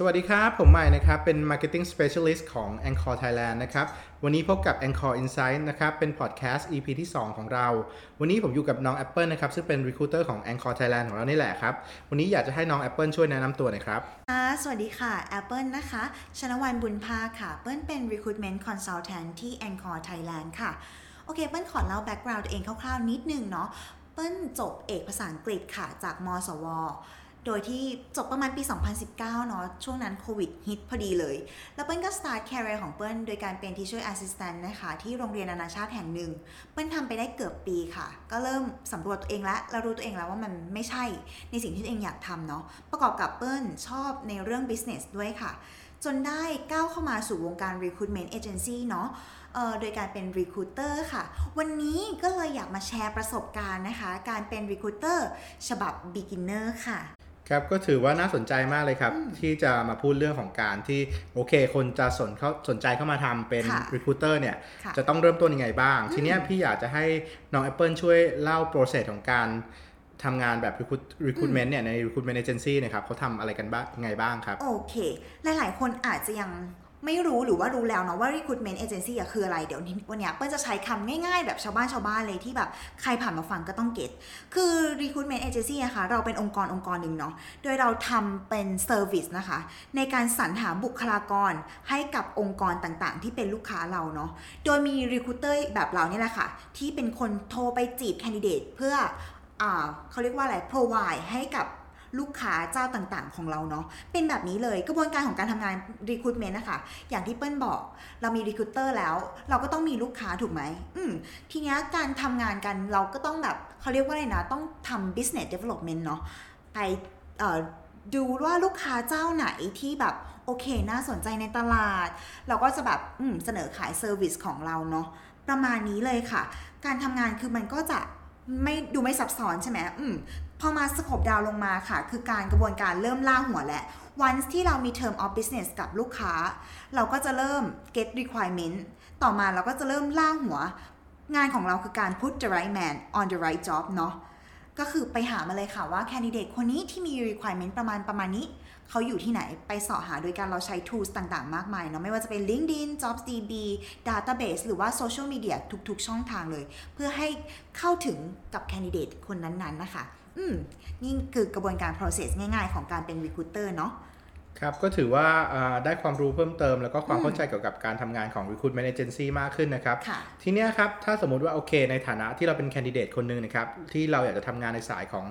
สวัสดีครับ ผมใหม่นะครับ เป็น Marketing Specialist ของ Anchor Thailand นะครับ วันนี้พบกับ Anchor Insight นะครับ เป็น podcast EP ที่ 2 ของเรา วันนี้ผมอยู่กับน้อง Apple นะครับ ซึ่งเป็น Recruiter ของ Anchor Thailand ของเรานี่แหละครับ วันนี้อยากจะให้น้อง Apple ช่วยแนะนำตัวหน่อยครับสวัสดีค่ะ Apple นะคะ ชนวันบุญภาค่ะ เปิ้ลเป็น Recruitment Consultant ที่ Anchor Thailand ค่ะ โอเค เปิ้ลขอเล่า background ตัวเองคร่าวๆ นิดนึงเนาะ เปิ้ลจบเอกภาษาอังกฤษค่ะ จากมสว โดยที่จบประมาณปี 2019 เนาะช่วงนั้นโควิดฮิตพอดีเลย แล้วเปิ้ลก็ start career ของเปิ้ลโดยการเป็น teacher assistant นะคะ ที่โรงเรียนนานาชาติแห่งหนึ่ง เปิ้ลทำไปได้เกือบปีค่ะ ก็เริ่มสำรวจตัวเองแล้วเรารู้ตัวเองแล้วว่ามันไม่ใช่ในสิ่งที่ตัวเองอยากทำเนาะประกอบกับเปิ้ลชอบในเรื่อง business ด้วยค่ะ จนได้ก้าวเข้ามาสู่วงการ recruitment agency เนาะโดยการเป็น recruiter ค่ะ วันนี้ก็เลยอยากมาแชร์ประสบการณ์นะคะ การเป็น recruiter ฉบับ beginner ค่ะ ครับก็ถือว่าน่าสนใจมากเลยครับ ที่จะมาพูดเรื่องของการที่โอเค คนจะสนเขาสนใจเข้ามาทำเป็นค่ะ Recruiter เนี่ยค่ะจะต้องเริ่มต้นยังไงบ้าง ทีเนี้ยพี่อยากจะให้น้อง Apple ช่วยเล่า process ของการทำงานแบบ recruit- recruitment เนี่ยใน recruitment agency เนะครับเขาทำอะไรกันบ้างไงบ้างครับ โอเค หลาย ๆ คนอาจจะยัง ไม่รู้หรือว่ารู้แล้วเนาะว่า recruitment agency คืออะไรเดี๋ยวนี้วันนี้เปิ้ลจะใช้คำง่ายๆ แบบชาวบ้านชาวบ้านเลยที่แบบใครผ่านมาฟังก็ต้องเก็ตคือ recruitment agency นะคะเราเป็นองค์กรองค์กรหนึ่งเนาะโดยเราทำเป็น service นะคะ ในการสรรหาบุคลากรให้กับองค์กรต่างๆ ที่เป็นลูกค้าเราเนาะโดยมี recruiter แบบเราเนี่ยแหละค่ะ ที่เป็นคนโทรไปจีบ candidate เพื่ออ่าเขาเรียกว่าอะไร provide ให้กับ ลูกค้าเจ้าต่างๆ ของเราเนาะเป็นแบบนี้เลยกระบวนการของการทำงาน recruitment นะคะอย่างที่เปิ้ลบอก เรามี recruiter แล้ว เราก็ต้องมีลูกค้าถูกไหมอืมทีนี้การทำงานกันเราก็ต้องแบบเขาเรียกว่าอะไรนะต้องทำ business development เนาะไปเอ่อดูว่าลูกค้าเจ้าไหนที่แบบโอเคน่าสนใจในตลาด เราก็จะแบบอืมเสนอขาย service ของเราเนาะประมาณนี้เลยค่ะ การทำงานคือมันก็จะไม่ดูไม่ซับซ้อนใช่ไหมอืม พอมา scope down ลงมาค่ะ คือการกระบวนการเริ่มล่าหัวและวันที่เรามี term of business กับลูกค้า เราก็จะเริ่ม get requirement ต่อมาเราก็จะเริ่มล่าหัว งานของเราคือการ put the right man on the right job เนาะก็คือไปหามาเลยค่ะว่า candidate คนนี้ที่มี requirement ประมาณประมาณนี้ เขาอยู่ที่ไหนไปเสาะหาโดยการเราใช้ tools ต่างๆ มากมายเนาะไม่ว่าจะเป็น LinkedIn JobsDB Database หรือว่า Social Media ทุกๆ ช่องทางเลย เพื่อให้เข้าถึงกับ candidate คนนั้นๆนะคะ อืมนี่คือกระบวนการ process ง่ายๆ ของการเป็น recruiter เนาะครับ ก็ถือว่าอ่าได้ความรู้เพิ่มเติม แล้วก็ความเข้าใจเกี่ยวกับการทำงานของ recruitment agency มากขึ้นนะครับค่ะทีเนี้ยครับ ถ้าสมมุติว่าโอเค ในฐานะที่เราเป็น candidate คนหนึ่งนะครับ ที่เราอยากจะทำงานในสายของ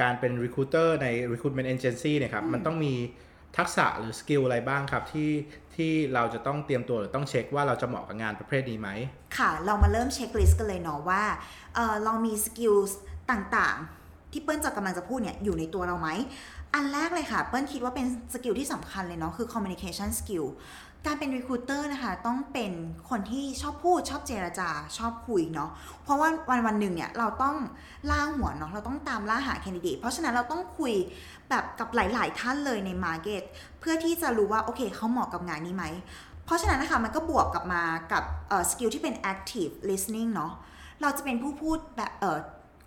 การเป็น recruiter ใน recruitment agency เนะครับ มันต้องมีทักษะหรือ skill อะไรบ้างครับที่ที่เราจะต้องเตรียมตัวหรือต้องเช็คว่าเราจะเหมาะกับงานประเภทนี้ไหม ค่ะ เรามาเริ่ม checklist กันเลยเนาะว่าเออเรามี skill ต่างๆ ที่เปิ้ลจะกำลังจะพูดเนี่ยอยู่ในตัวเราไหม อันแรกเลยค่ะ เปิ้ลคิดว่าเป็น skill ที่สำคัญเลยเนาะคือ communication skill การเป็น recruiter นะคะ ต้องเป็นคนที่ชอบพูดชอบเจรจาชอบคุยเนาะเพราะว่าวันวันหนึ่งเนี่ยเราต้องล่าหัวเนาะเราต้องตามล่าหา candidate เพราะฉะนั้นเราต้องคุยแบบกับหลาย ๆ ท่านเลยใน market เพื่อที่จะรู้ว่าโอเคเขาเหมาะกับงานนี้ไหมเพราะฉะนั้นนะคะมันก็บวกกลับมากับสกิลที่เป็น active listening เนาะเราจะเป็นผู้พูดแบบเออ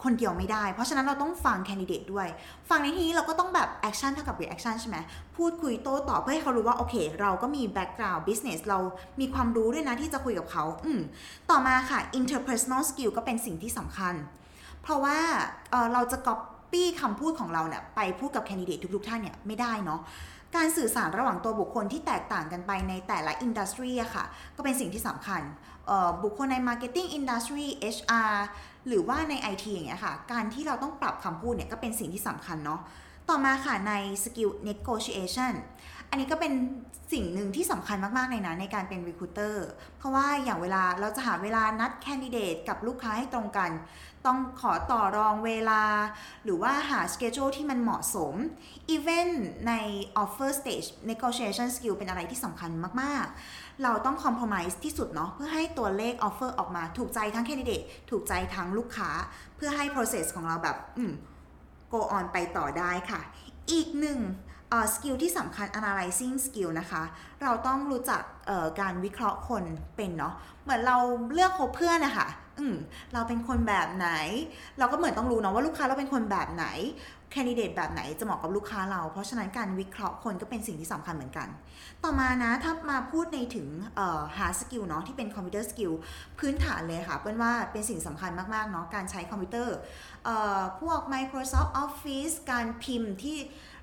คนเดียวไม่ได้ เพราะฉะนั้นเราต้องฟัง candidate ด้วย ฟังในที่นี้เราก็ต้องแบบ action เท่ากับ reaction ใช่ไหมพูดคุยโต้ตอบเพื่อให้เขารู้ว่า โอเค เราก็มี background business เรามีความรู้ด้วยนะที่จะคุยกับเขาอืมต่อมาค่ะ interpersonal skill ก็เป็นสิ่งที่สำคัญ เพราะว่าเเราจะ copy คำพูดของเราเนี่ยไปพูดกับ candidate ทุกๆท่านเนี่ยไม่ได้เนาะการสื่อสารระหว่างตัวบุคคลที่แตกต่างกันไปในแต่ละอินดัสทรีอะค่ะ ก็เป็นสิ่งที่สำคัญบุคคลใน Marketing Industry HR หรือว่าใน IT อย่างเงี้ยค่ะ การที่เราต้องปรับคำพูดเนี่ยก็เป็นสิ่งที่สำคัญเนาะต่อมาค่ะในสกิล negotiation อันนี้ก็เป็นสิ่งหนึ่งที่สำคัญมากๆเลยนะในการเป็น recruiter เพราะว่าอย่างเวลาเราจะหาเวลานัด candidate กับลูกค้าให้ตรงกัน ต้องขอต่อรองเวลา หรือว่าหา schedule ที่มันเหมาะสม even ใน offer stage negotiation skill เป็นอะไรที่สำคัญมาก ๆ เราต้อง compromise ที่สุดเนาะเพื่อให้ตัวเลข offer ออกมาถูกใจทั้ง candidate ถูกใจทั้งลูกค้า เพื่อให้ process ของเราแบบอืม go on ไปต่อได้ค่ะ อีกหนึ่งสกิลที่สำคัญ analyzing skill นะคะ เราต้องรู้จักเอ่อการวิเคราะห์คนเป็นเนาะ เหมือนเราเลือกคบเพื่อนนะคะ อืมเราเป็นคนแบบไหน เราก็เหมือนต้องรู้เนาะว่าลูกค้าเราเป็นคนแบบไหน candidate แบบไหนจะเหมาะกับลูกค้าเรา เพราะฉะนั้นการวิเคราะห์คนก็เป็นสิ่งที่สำคัญเหมือนกัน ต่อมานะ ถ้ามาพูดในถึงเอ่อ hard skill เนาะที่เป็นคอมพิวเตอร์ skill พื้นฐานเลยค่ะเปิ้ลว่าเป็นสิ่งสำคัญมากๆเนาะการใช้คอมพิวเตอร์พวก Microsoft Office การพิมพ์ที่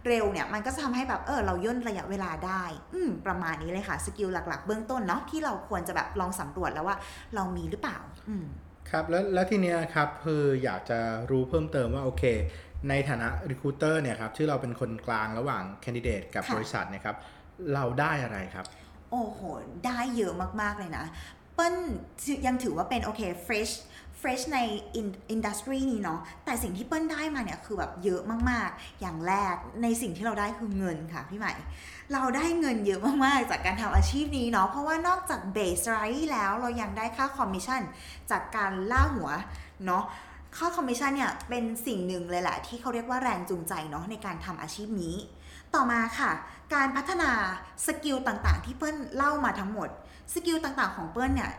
เร็วเนี่ยมันก็จะทำให้แบบเออเราย่นระยะเวลาได้ อืมประมาณนี้เลยค่ะ skill หลักๆ เบื้องต้นเนาะที่เราควรจะแบบลองสำรวจแล้วว่าเรามีหรือเปล่า อืมครับแล้วแล้วทีเนี้ยครับคืออยากจะรู้เพิ่มเติมว่าโอเค ในฐานะ recruiter เนี่ยครับที่เราเป็นคนกลางระหว่าง candidate กับค่ะบริษัทเนี่ยครับเราได้อะไรครับ โอ้โห ได้เยอะมาก ๆ เลยนะ เปิ้ลยังถือว่าเป็นโอเค fresh fresh ในอินดัสทรีนี้เนาะแต่สิ่งที่เปิ้ลได้มาเนี่ยคือแบบเยอะมากๆ อย่างแรกในสิ่งที่เราได้คือเงินค่ะพี่ใหม่ เราได้เงินเยอะมากๆ จากการทำอาชีพนี้เนาะเพราะว่านอกจากเบสไรแล้วเรายังได้ค่าคอมมิชชั่นจากการล่าหัวเนาะค่าคอมมิชชั่นเนี่ยเป็นสิ่งหนึ่งเลยแหละที่เขาเรียกว่าแรงจูงใจเนาะในการทำอาชีพนี้ ต่อมาค่ะ การพัฒนาสกิลต่างๆ ที่เปิ้ลเล่ามาทั้งหมดสกิลต่างๆของเปิ้ลเนี่ย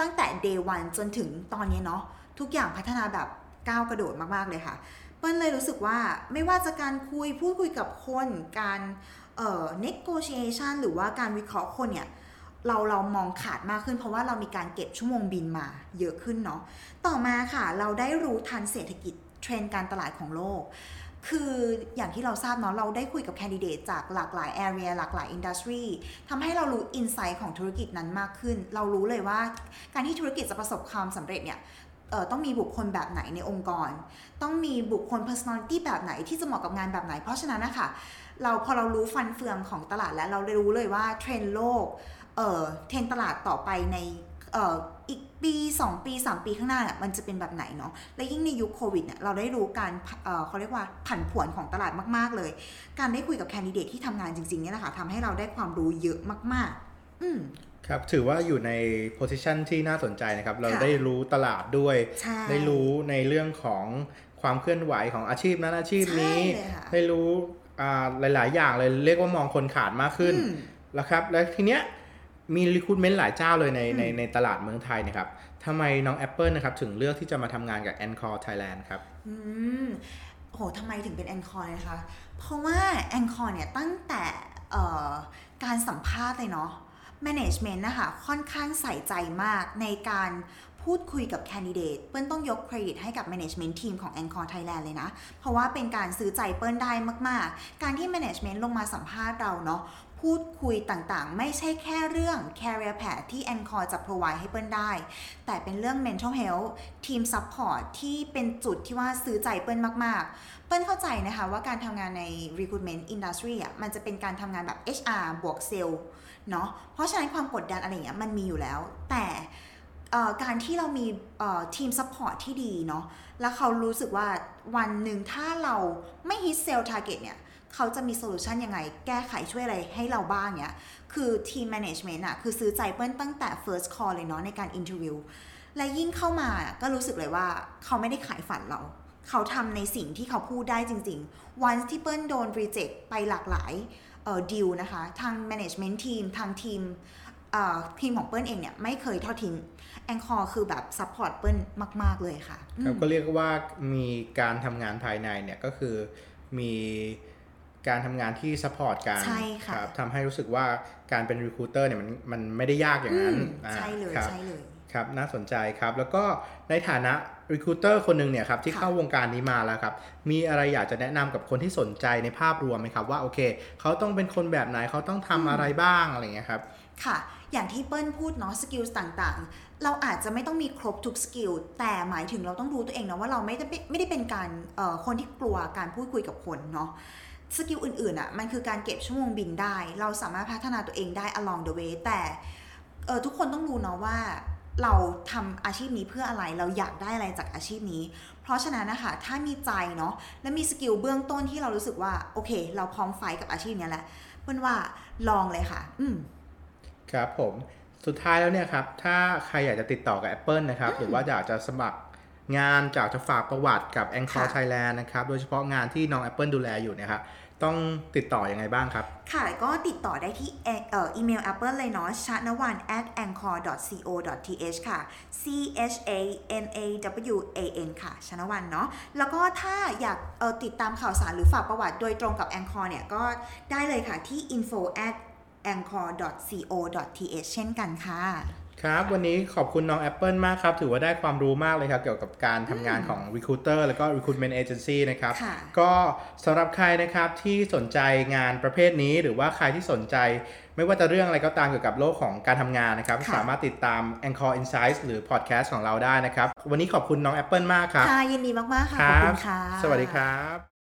ตั้งแต่ day one จนถึงตอนนี้เนาะทุกอย่างพัฒนาแบบก้าวกระโดดมากๆเลยค่ะ เปิ้ลเลยรู้สึกว่าไม่ว่าจะการคุยพูดคุยกับคนการเอ่อ negotiation หรือว่าการวิเคราะห์คนเนี่ยเราเรามองขาดมากขึ้น เพราะว่าเรามีการเก็บชั่วโมงบินมาเยอะขึ้นเนาะต่อมาค่ะ เราได้รู้ทันเศรษฐกิจเทรนด์การตลาดของโลก คืออย่างที่เราทราบเนาะเราได้คุยกับแคนดิเดตจากหลากหลาย area หลากหลาย industry ทำให้เรารู้ insight ของธุรกิจนั้นมากขึ้น เรารู้เลยว่าการที่ธุรกิจจะประสบความสำเร็จเนี่ยต้องมีบุคคลแบบไหนในองค์กร ต้องมีบุคคล personality แบบไหนที่จะเหมาะกับงานแบบไหน เพราะฉะนั้นนะคะเราพอเรารู้ฟันเฟืองของตลาดแล้วเราได้รู้เลยว่าเทรนโลกเเทรนตลาดต่อไปใน ปี 2 ปี 3 ปีข้างหน้าเนี่ยมันจะเป็นแบบไหนเนาะและยิ่งในยุคโควิดเนี่ยเราได้รู้การเอ่อเขาเรียกว่าผันผวนของตลาดมาก ๆ เลย การได้คุยกับแคนดิเดตที่ทำงานจริงๆเนี่ยนะคะทำให้เราได้ความรู้เยอะมาก ๆ อืมครับ ถือว่าอยู่ใน position ที่น่าสนใจนะครับ เราค่ะได้รู้ตลาดด้วยใช่ได้รู้ในเรื่องของความเคลื่อนไหวของอาชีพนั้นอาชีพนี้ใช่เลยค่ะได้รู้อ่าหลาย ๆ อย่างเลยเรียกว่ามองคนขาดมากขึ้นอืมแล้วครับ แล้วทีเนี้ย มี recruitment หลายเจ้าเลยในอืมในในตลาดเมืองไทยนะครับทำไมน้อง Apple นะครับถึงเลือกที่จะมาทำงานกับ Encore Thailand ครับอืมโหทำไมถึงเป็นแองคอร์นะคะ เพราะว่าแองคอร์เนี่ยตั้งแต่เอ่อการสัมภาษณ์เลยเนาะ management นะคะค่อนข้างใส่ใจมากในการพูดคุยกับแคนดิเดตเปิ้ลต้องยกเครดิตให้กับ management team ของ Encore Thailand เลยนะ เพราะว่าเป็นการซื้อใจเปิ้ลได้มาก ๆ การที่ management ลงมาสัมภาษณ์เราเนาะ พูดคุยต่างๆ ไม่ใช่แค่เรื่อง career path ที่ Encore จะ provide ให้เปิ้ลได้ แต่เป็นเรื่อง mental health team support ที่เป็นจุดที่ว่าซื้อใจเปิ้ลมาก ๆ เปิ้ลเข้าใจนะคะว่าการทำงานใน recruitment industry อะมันจะเป็นการทำงานแบบ HR บวกเซลล์เนาะเพราะฉะนั้นความกดดันอะไรอย่างเงี้ยมันมีอยู่แล้ว แต่การที่เรามีทีม support ที่ดีเนาะแล้วเขารู้สึกว่าวันหนึ่งถ้าเราไม่ hit sale target เนี่ย เขาจะมีโซลูชันยังไง แก้ไขช่วยอะไรให้เราบ้างเนี่ยคือทีม management อะคือซื้อใจเปิ้ลตั้งแต่ first call เลยเนาะในการ interview และยิ่งเข้ามาก็รู้สึกเลยว่าเขาไม่ได้ขายฝันเรา เขาทำในสิ่งที่เขาพูดได้จริงๆ วันที่เปิ้ลโดน reject ไปหลากหลายเอ่อดีลนะคะ ทาง management team ทางทีมเอ่อทีมของเปิ้ลเองเนี่ยไม่เคยทอดทิ้ง ANCOR คือแบบ support เปิ้ลมาก ๆ เลยค่ะครับก็เรียกว่ามีการทำงานภายในเนี่ยก็คือมี การทำงานที่ support กันใช่ค่ะครับทำให้รู้สึกว่าการเป็น recruiter เนี่ยมันมันไม่ได้ยากอย่างนั้นอืมอ่าใช่เลยครับใช่เลยครับน่าสนใจครับแล้วก็ในฐานะ recruiter คนหนึ่งเนี่ยครับที่ค่ะเข้าวงการนี้มาแล้วครับ มีอะไรอยากจะแนะนำกับคนที่สนใจในภาพรวมไหมครับว่าโอเค เขาต้องเป็นคนแบบไหนเขาต้องทำอะไรบ้างอะไรอย่างเงี้ยครับค่ะ อย่างที่เปิ้ลพูดเนาะสกิลต่างๆ เราอาจจะไม่ต้องมีครบทุกสกิลแต่หมายถึงเราต้องรู้ตัวเองนะว่าเราไม่ได้ไม่ได้เป็นการเอ่อคนที่กลัวการพูดคุยกับคนเนาะ สกิลอื่นๆอะมันคือการเก็บชั่วโมงบินได้ เราสามารถพัฒนาตัวเองได้ along the way แต่เออทุกคนต้องรู้เนาะว่าเราทำอาชีพนี้เพื่ออะไรเราอยากได้อะไรจากอาชีพนี้ เพราะฉะนั้นนะคะถ้ามีใจเนาะและมีสกิลเบื้องต้นที่เรารู้สึกว่า โอเค เราพร้อมไฟท์กับอาชีพเนี้ยแหละเปิ้ลว่าลองเลยค่ะ อืมครับผมสุดท้ายแล้วเนี่ยครับ ถ้าใครอยากจะติดต่อกับ Apple นะครับ หรือว่าอยากจะสมัครงานจากจะฝากประวัติกับ Encore ค่ะ Thailand นะครับ โดยเฉพาะงานที่น้อง Apple ดูแลอยู่เนะครับ ต้องติดต่ออยังไงบ้างครับ ค่ะก็ติดต่อได้ที่เอเอ่ออีเมล Apple เลยเนาะ c h a n a w a n at anchor co th ค่ะ c h a n a w a n ค่ะชนวันเนาะแล้วก็ถ้าอยากเอ่อติดตามข่าวสารหรือฝากประวัติโดยตรงกับ Anchor เนี่ยก็ได้เลยค่ะที่ info at anchor co th เช่นกันค่ะ ครับ วันนี้ขอบคุณน้อง Apple มากครับ ถือว่าได้ความรู้มากเลยครับ เกี่ยวกับการทำงานของ Recruiter แล้วก็ Recruitment Agency นะครับค่ะก็สำหรับใครนะครับที่สนใจงานประเภทนี้ หรือว่าใครที่สนใจ ไม่ว่าจะเรื่องอะไรก็ตามเกี่ยวกับโลกของการทำงานนะครับค่ะสามารถติดตาม Anchor Insights หรือ Podcast ของเราได้นะครับ วันนี้ขอบคุณน้อง Apple มากครับค่ะยินดีมากๆค่ะคขอบรัคุณค่ะ สวัสดีครับ